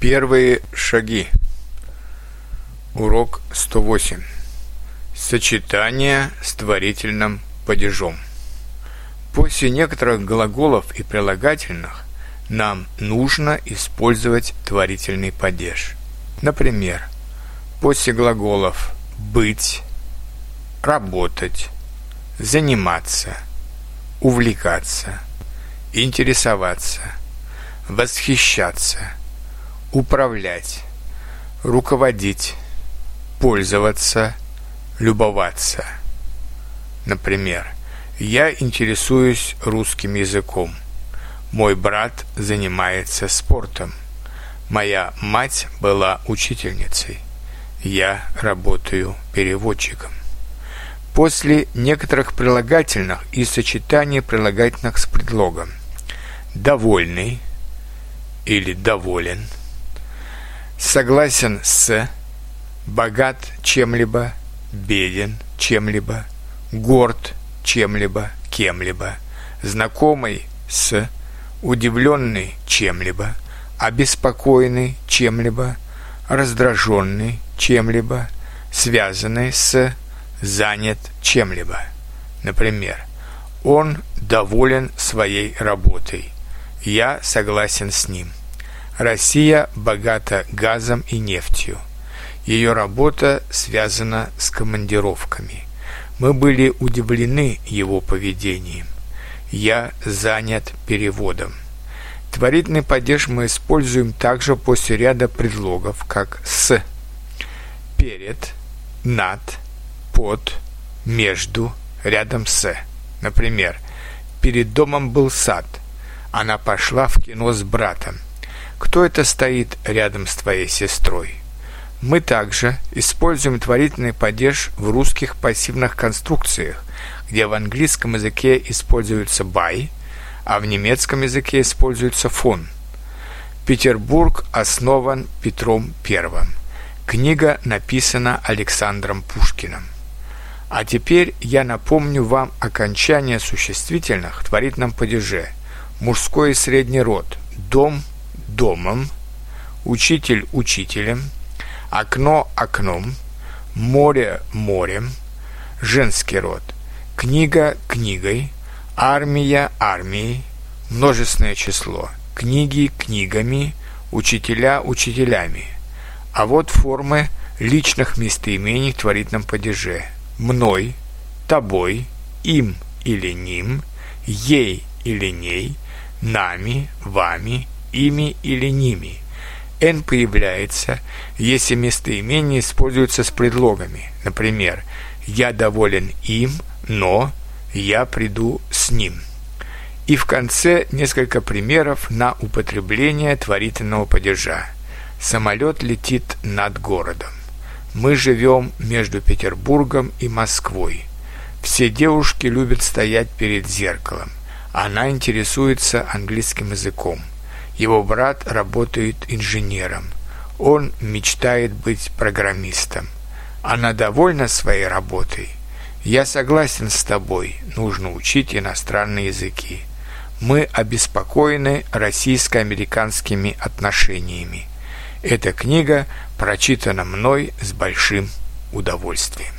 Первые шаги. Урок 108. Сочетание с творительным падежом. После некоторых глаголов и прилагательных нам нужно использовать творительный падеж. Например, после глаголов «быть», «работать», «заниматься», «увлекаться», «интересоваться», «восхищаться», управлять, руководить, пользоваться, любоваться. Например, я интересуюсь русским языком. Мой брат занимается спортом. Моя мать была учительницей. Я работаю переводчиком. После некоторых прилагательных и сочетаний прилагательных с предлогом довольный или доволен – согласен с, богат чем-либо, беден чем-либо, горд чем-либо, кем-либо, знакомый с, удивленный чем-либо, обеспокоенный чем-либо, раздраженный чем-либо, связанный с, занят чем-либо. Например, он доволен своей работой. Я согласен с ним. Россия богата газом и нефтью. Ее работа связана с командировками. Мы были удивлены его поведением. Я занят переводом. Творительный падеж мы используем также после ряда предлогов, как «с», «перед», «над», «под», «между», «рядом с». Например, «перед домом был сад», она пошла в кино с братом – кто это стоит рядом с твоей сестрой? Мы также используем творительный падеж в русских пассивных конструкциях, где в английском языке используется by, а в немецком языке используется von. Петербург основан Петром I. Книга написана Александром Пушкиным. А теперь я напомню вам окончание существительных в творительном падеже. Мужской и средний род, дом – домом, учитель учителем, окно окном, море морем, женский род, книга книгой, армия армией, множественное число, книги книгами, учителя учителями. А вот формы личных местоимений в творительном падеже. Мной, тобой, им или ним, ей или ней, нами, вами, ими или ними. «Н» появляется, если местоимение используется с предлогами. Например, «Я доволен им, но я приду с ним». И в конце несколько примеров на употребление творительного падежа. Самолет летит над городом. Мы живем между Петербургом и Москвой. Все девушки любят стоять перед зеркалом. Она интересуется английским языком. Его брат работает инженером. Он мечтает быть программистом. Она довольна своей работой. Я согласен с тобой, нужно учить иностранные языки. Мы обеспокоены российско-американскими отношениями. Эта книга прочитана мной с большим удовольствием.